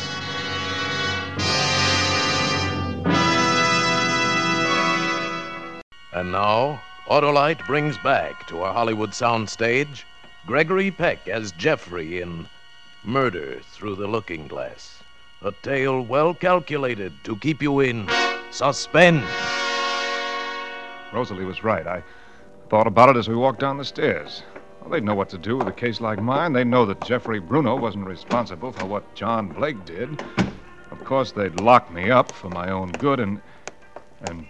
And now, Autolite brings back to our Hollywood soundstage Gregory Peck as Jeffrey in Murder Through the Looking Glass. A tale well calculated to keep you in suspense. Rosalie was right. I thought about it as we walked down the stairs. Well, they'd know what to do with a case like mine. They know that Jeffrey Bruno wasn't responsible for what John Blake did. Of course, they'd lock me up for my own good, and and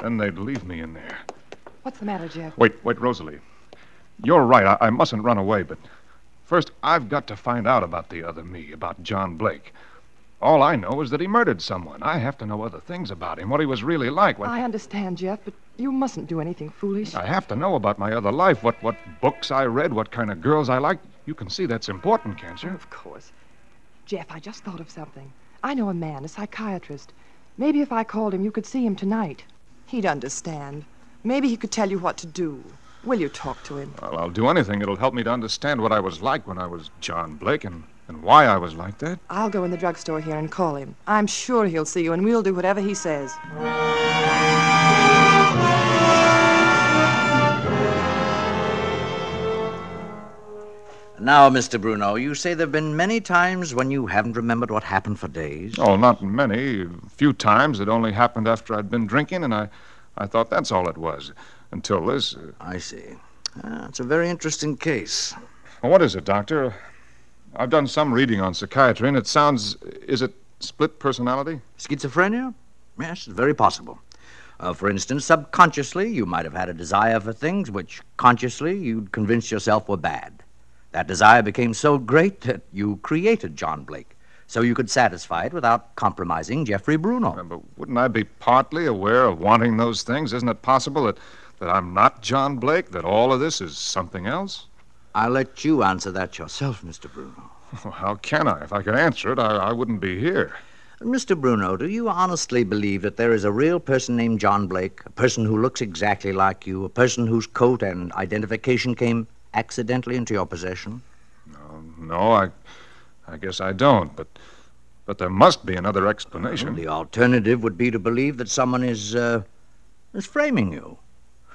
then they'd leave me in there. What's the matter, Jeff? Wait, wait, Rosalie. You're right. I, I mustn't run away, but first I've got to find out about the other me, about John Blake. All I know is that he murdered someone. I have to know other things about him, what he was really like. What I understand, Jeff, but you mustn't do anything foolish. I have to know about my other life, what what books I read, what kind of girls I liked. You can see that's important, can't you? Of course. Jeff, I just thought of something. I know a man, a psychiatrist. Maybe if I called him, you could see him tonight. He'd understand. Maybe he could tell you what to do. Will you talk to him? Well, I'll do anything that'll help me to understand what I was like when I was John Blake and, and why I was like that. I'll go in the drugstore here and call him. I'm sure he'll see you, and we'll do whatever he says. Now, Mr. Bruno, you say there have been many times when you haven't remembered what happened for days. Oh, not many. A few times. It only happened after I'd been drinking, and I, I thought that's all it was. Until this. Uh... I see. Uh, it's a very interesting case. What is it, Doctor? I've done some reading on psychiatry, and it sounds. Is it split personality? Schizophrenia? Yes, it's very possible. Uh, for instance, subconsciously, you might have had a desire for things which consciously you'd convinced yourself were bad. That desire became so great that you created John Blake, so you could satisfy it without compromising Jeffrey Bruno. Yeah, but wouldn't I be partly aware of wanting those things? Isn't it possible that, that I'm not John Blake, that all of this is something else? I'll let you answer that yourself, Mr. Bruno. Well, how can I? If I could answer it, I, I wouldn't be here. Mr. Bruno, do you honestly believe that there is a real person named John Blake, a person who looks exactly like you, a person whose coat and identification came accidentally into your possession? No, I, I guess I don't. But, but there must be another explanation. The alternative would be to believe that someone is, uh, is framing you.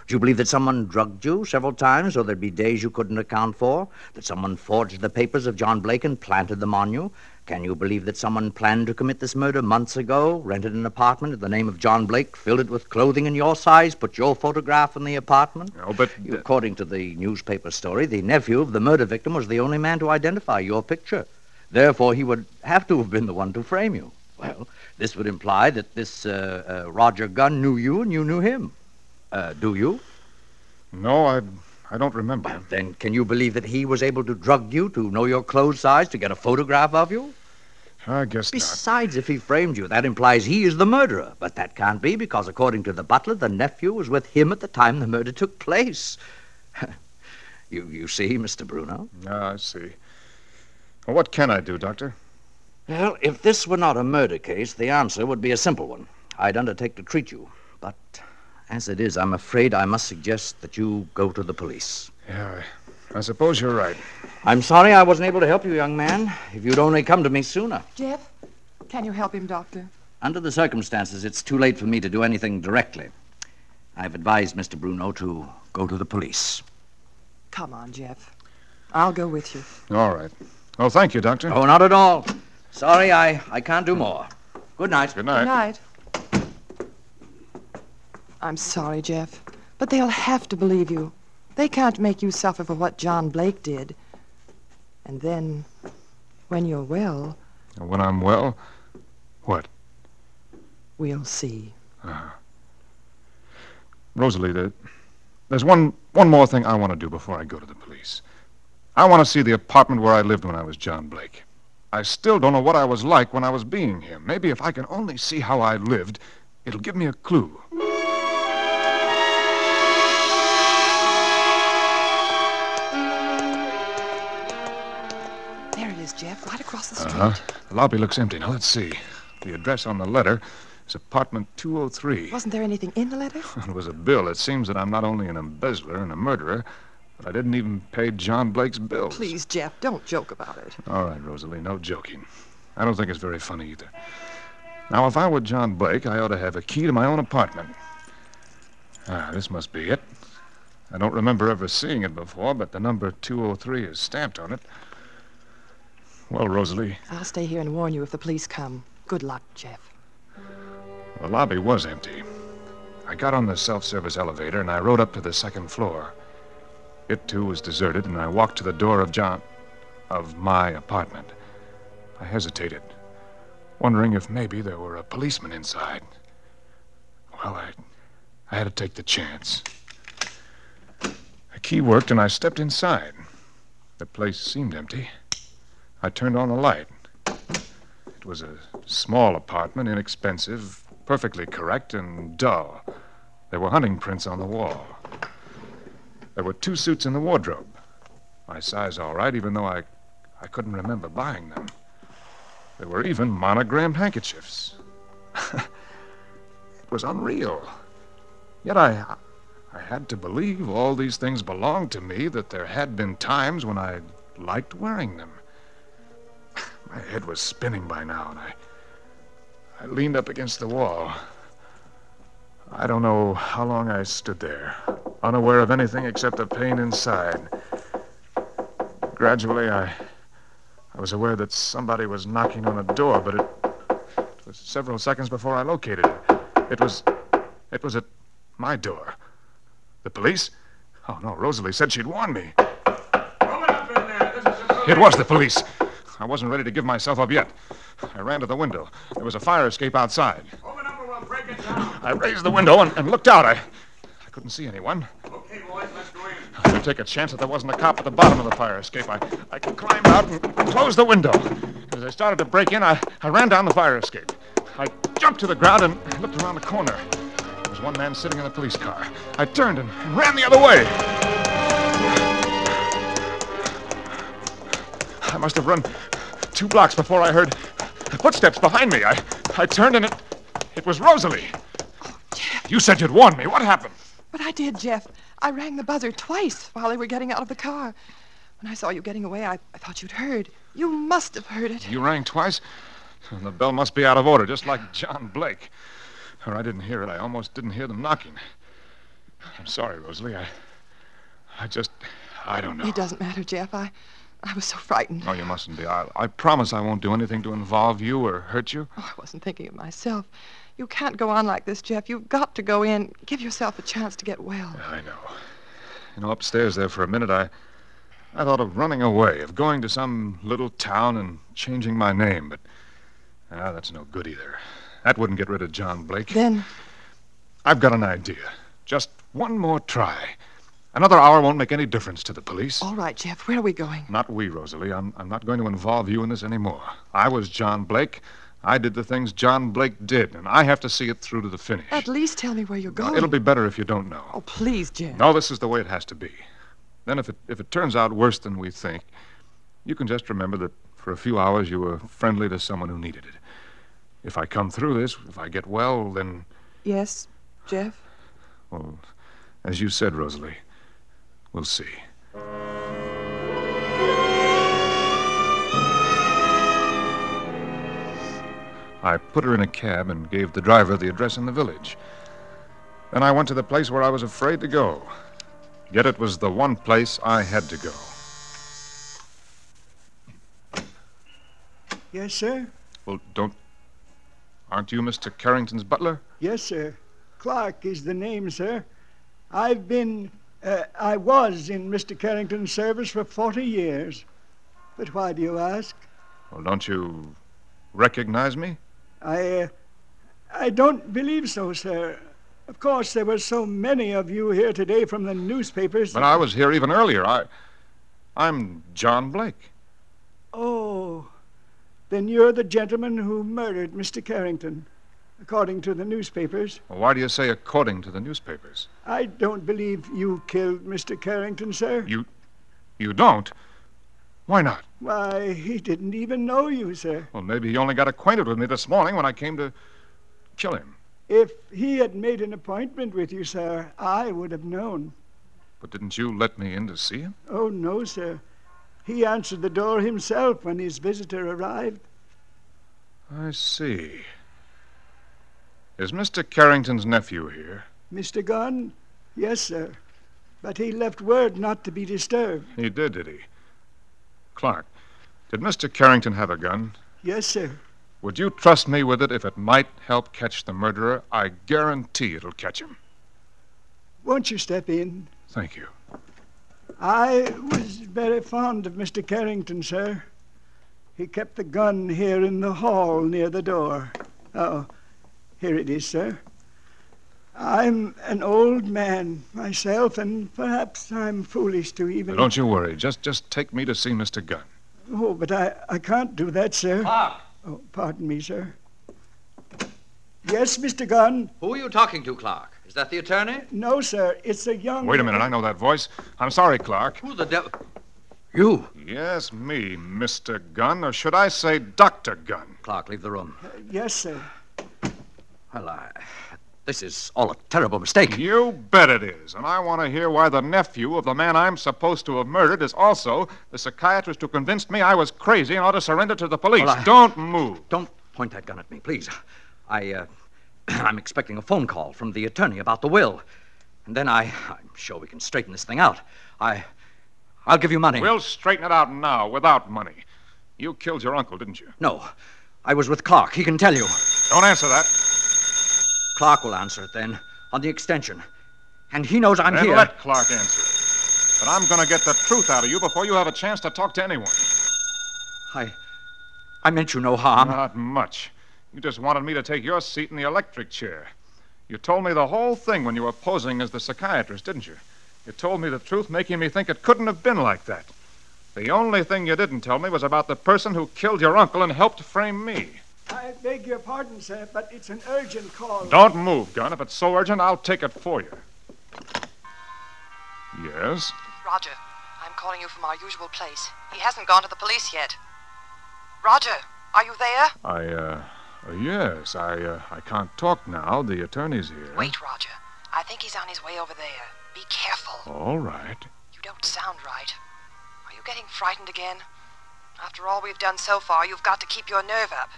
Do you believe that someone drugged you several times, or there'd be days you couldn't account for? That someone forged the papers of John Blake and planted them on you? Can you believe that someone planned to commit this murder months ago, rented an apartment in the name of John Blake, filled it with clothing in your size, put your photograph in the apartment? No, but. According to the newspaper story, the nephew of the murder victim was the only man to identify your picture. Therefore, he would have to have been the one to frame you. Well, this would imply that this uh, uh, Roger Gunn knew you and you knew him. Uh, do you? No, I, I don't remember. Well, then, can you believe that he was able to drug you, to know your clothes size, to get a photograph of you? I guess so. Besides, if he framed you, that implies he is the murderer. But that can't be because, according to the butler, the nephew was with him at the time the murder took place. you, you see, Mr. Bruno? Ah, I see. Well, what can I do, Doctor? Well, if this were not a murder case, the answer would be a simple one. I'd undertake to treat you. But as it is, I'm afraid I must suggest that you go to the police. Yeah, I, I suppose you're right. I'm sorry I wasn't able to help you, young man. If you'd only come to me sooner. Jeff, can you help him, Doctor? Under the circumstances, it's too late for me to do anything directly. I've advised Mr. Bruno to go to the police. Come on, Jeff. I'll go with you. All right. Oh, thank you, Doctor. Oh, not at all. Sorry, I, I can't do more. Good night. Good night. Good night. I'm sorry, Jeff, but they'll have to believe you. They can't make you suffer for what John Blake did. And then, when you're well, When I'm well, what? we'll see. Uh, Rosalie, there, there's one, one more thing I want to do before I go to the police. I want to see the apartment where I lived when I was John Blake. I still don't know what I was like when I was being him. Maybe if I can only see how I lived, it'll give me a clue. Across the street. Uh-huh. The lobby looks empty. Now, let's see. The address on the letter is apartment 203. Wasn't there anything in the letter? It was a bill. It seems that I'm not only an embezzler and a murderer, but I didn't even pay John Blake's bills. Please, Jeff, don't joke about it. All right, Rosalie, no joking. I don't think it's very funny either. Now, if I were John Blake, I ought to have a key to my own apartment. Ah, this must be it. I don't remember ever seeing it before, but the number 203 is stamped on it. Well, Rosalie, I'll stay here and warn you if the police come. Good luck, Jeff. the lobby was empty. I got on the self service elevator and I rode up to the second floor. It, too, was deserted, and I walked to the door of John. of my apartment. I hesitated, wondering if maybe there were a policeman inside. Well, I, I had to take the chance. The key worked, and I stepped inside. The place seemed empty. I turned on the light. It was a small apartment, inexpensive, perfectly correct, and dull. There were hunting prints on the wall. There were two suits in the wardrobe. My size all right, even though I, I couldn't remember buying them. There were even monogrammed handkerchiefs. it was unreal. Yet I, I had to believe all these things belonged to me, that there had been times when I liked wearing them. My head was spinning by now, and I, I leaned up against the wall. I don't know how long I stood there, unaware of anything except the pain inside. Gradually, I, I was aware that somebody was knocking on a door, but it, it was several seconds before I located it. It was, it was at my door. The police? Oh no, Rosalie said she'd warn me. It was the police. I wasn't ready to give myself up yet. I ran to the window. There was a fire escape outside. I raised the window and, and looked out. I, I couldn't see anyone. Okay, boys, let's go in. I take a chance that there wasn't a cop at the bottom of the fire escape. I, I climbed out and closed the window. As I started to break in, I, I ran down the fire escape. I jumped to the ground and looked around the corner. There was one man sitting in the police car. I turned and, and ran the other way. I must have run two blocks before I heard footsteps behind me. I, I turned and it, it was Rosalie. Oh, Jeff. You said you'd warn me. What happened? But I did, Jeff. I rang the buzzer twice while they were getting out of the car. When I saw you getting away, I, I thought you'd heard. You must have heard it. You rang twice? The bell must be out of order, just like John Blake. Or I didn't hear it. I almost didn't hear them knocking. I'm sorry, Rosalie. I. I just. I don't know. It doesn't matter, Jeff. I, I was so frightened. No, you mustn't be. I, I promise I won't do anything to involve you or hurt you. Oh, I wasn't thinking of myself. You can't go on like this, Jeff. You've got to go in. Give yourself a chance to get well. I know. You know, upstairs there for a minute, I. I thought of running away, of going to some little town and changing my name, but. Ah, that's no good either. That wouldn't get rid of John Blake. Then, I've got an idea. Just one more try. Another hour won't make any difference to the police. all right, Jeff, where are we going? Not we, Rosalie. I'm, I'm not going to involve you in this anymore. I was John Blake. I did the things John Blake did, and I have to see it through to the finish. At least tell me where you're going. It'll be better if you don't know. Oh, please, Jeff. No, this is the way it has to be. Then, if it, if it turns out worse than we think, you can just remember that for a few hours you were friendly to someone who needed it. If I come through this, if I get well, then, Yes, Jeff? well, as you said, Rosalie, we'll see. I put her in a cab and gave the driver the address in the village. Then I went to the place where I was afraid to go. Yet it was the one place I had to go. Yes, sir? Well, don't. Aren't you Mr. Carrington's butler? Yes, sir. Clark is the name, sir. I've been. Uh, I was in Mr. Carrington's service for 40 years. But why do you ask? Well, don't you recognize me? I. Uh, I don't believe so, sir. Of course, there were so many of you here today from the newspapers. But I was here even earlier. I. I'm John Blake. Oh, then you're the gentleman who murdered Mr. Carrington, according to the newspapers. Well, why do you say according to the newspapers? I don't believe you killed Mr. Carrington, sir. You. You don't? Why not? Why, he didn't even know you, sir. Well, maybe he only got acquainted with me this morning when I came to kill him. If he had made an appointment with you, sir, I would have known. But didn't you let me in to see him? Oh, no, sir. He answered the door himself when his visitor arrived. I see. Is Mr. Carrington's nephew here? Mr. Gunn? Yes, sir. But he left word not to be disturbed. He did, did he? Clark, did Mr. Carrington have a gun? Yes, sir. Would you trust me with it if it might help catch the murderer? I guarantee it'll catch him. Won't you step in? Thank you. I was very fond of Mr. Carrington, sir. He kept the gun here in the hall near the door. Oh, here it is, sir. I'm an old man myself, and perhaps I'm foolish to even. Now, don't you worry. Just just take me to see Mr. Gunn. Oh, but I, I can't do that, sir. Clark. Oh, pardon me, sir. Yes, Mr. Gunn? Who are you talking to, Clark? Is that the attorney? No, sir. It's a young. Wait a minute. I know that voice. I'm sorry, Clark. Who the devil? You? Yes, me, Mr. Gunn, or should I say Dr. Gunn? Clark, leave the room. Yes, sir. Well, I. This is all a terrible mistake. You bet it is. And I want to hear why the nephew of the man I'm supposed to have murdered is also the psychiatrist who convinced me I was crazy and ought to surrender to the police. Well, I- Don't move. Don't point that gun at me, please. I, uh, I'm expecting a phone call from the attorney about the will. And then I, I'm sure we can straighten this thing out. I, I'll give you money. We'll straighten it out now without money. You killed your uncle, didn't you? No, I was with Clark. He can tell you. Don't answer that. Clark will answer it then, on the extension. And he knows I'm then here. let Clark answer it. But I'm going to get the truth out of you before you have a chance to talk to anyone. I, I meant you no harm. Not much. You just wanted me to take your seat in the electric chair. You told me the whole thing when you were posing as the psychiatrist, didn't you? You told me the truth, making me think it couldn't have been like that. The only thing you didn't tell me was about the person who killed your uncle and helped frame me. I beg your pardon, sir, but it's an urgent call. Don't move, Gunn. If it's so urgent, I'll take it for you. Yes? Roger, I'm calling you from our usual place. He hasn't gone to the police yet. Roger, are you there? I, uh, uh, yes, I, uh, I can't talk now. The attorney's here. Wait, Roger. I think he's on his way over there. Be careful. All right. You don't sound right. Are you getting frightened again? After all we've done so far, you've got to keep your nerve up.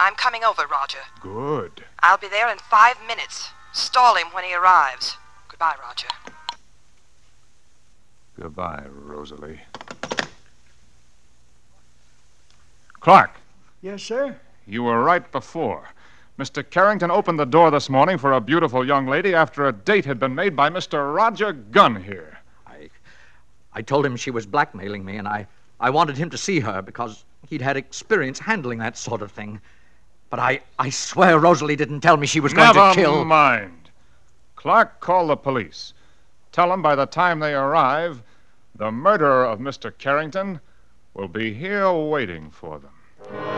I'm coming over, Roger. Good. I'll be there in five minutes. Stall him when he arrives. Goodbye, Roger. Goodbye, Rosalie. Clark, Yes, sir? you were right before. Mr. Carrington opened the door this morning for a beautiful young lady after a date had been made by Mr. Roger Gunn here. I I told him she was blackmailing me, and I, I wanted him to see her because he'd had experience handling that sort of thing. But I, I swear Rosalie didn't tell me she was going Never to kill. mind. Clark, call the police. Tell them by the time they arrive, the murderer of Mr. Carrington will be here waiting for them.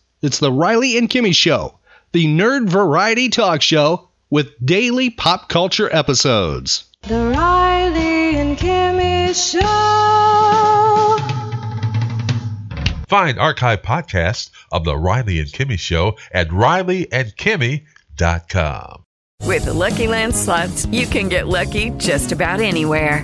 It's the Riley and Kimmy Show, the nerd variety talk show with daily pop culture episodes. The Riley and Kimmy Show. Find archive podcasts of The Riley and Kimmy Show at rileyandkimmy.com. With the Lucky Land slots, you can get lucky just about anywhere.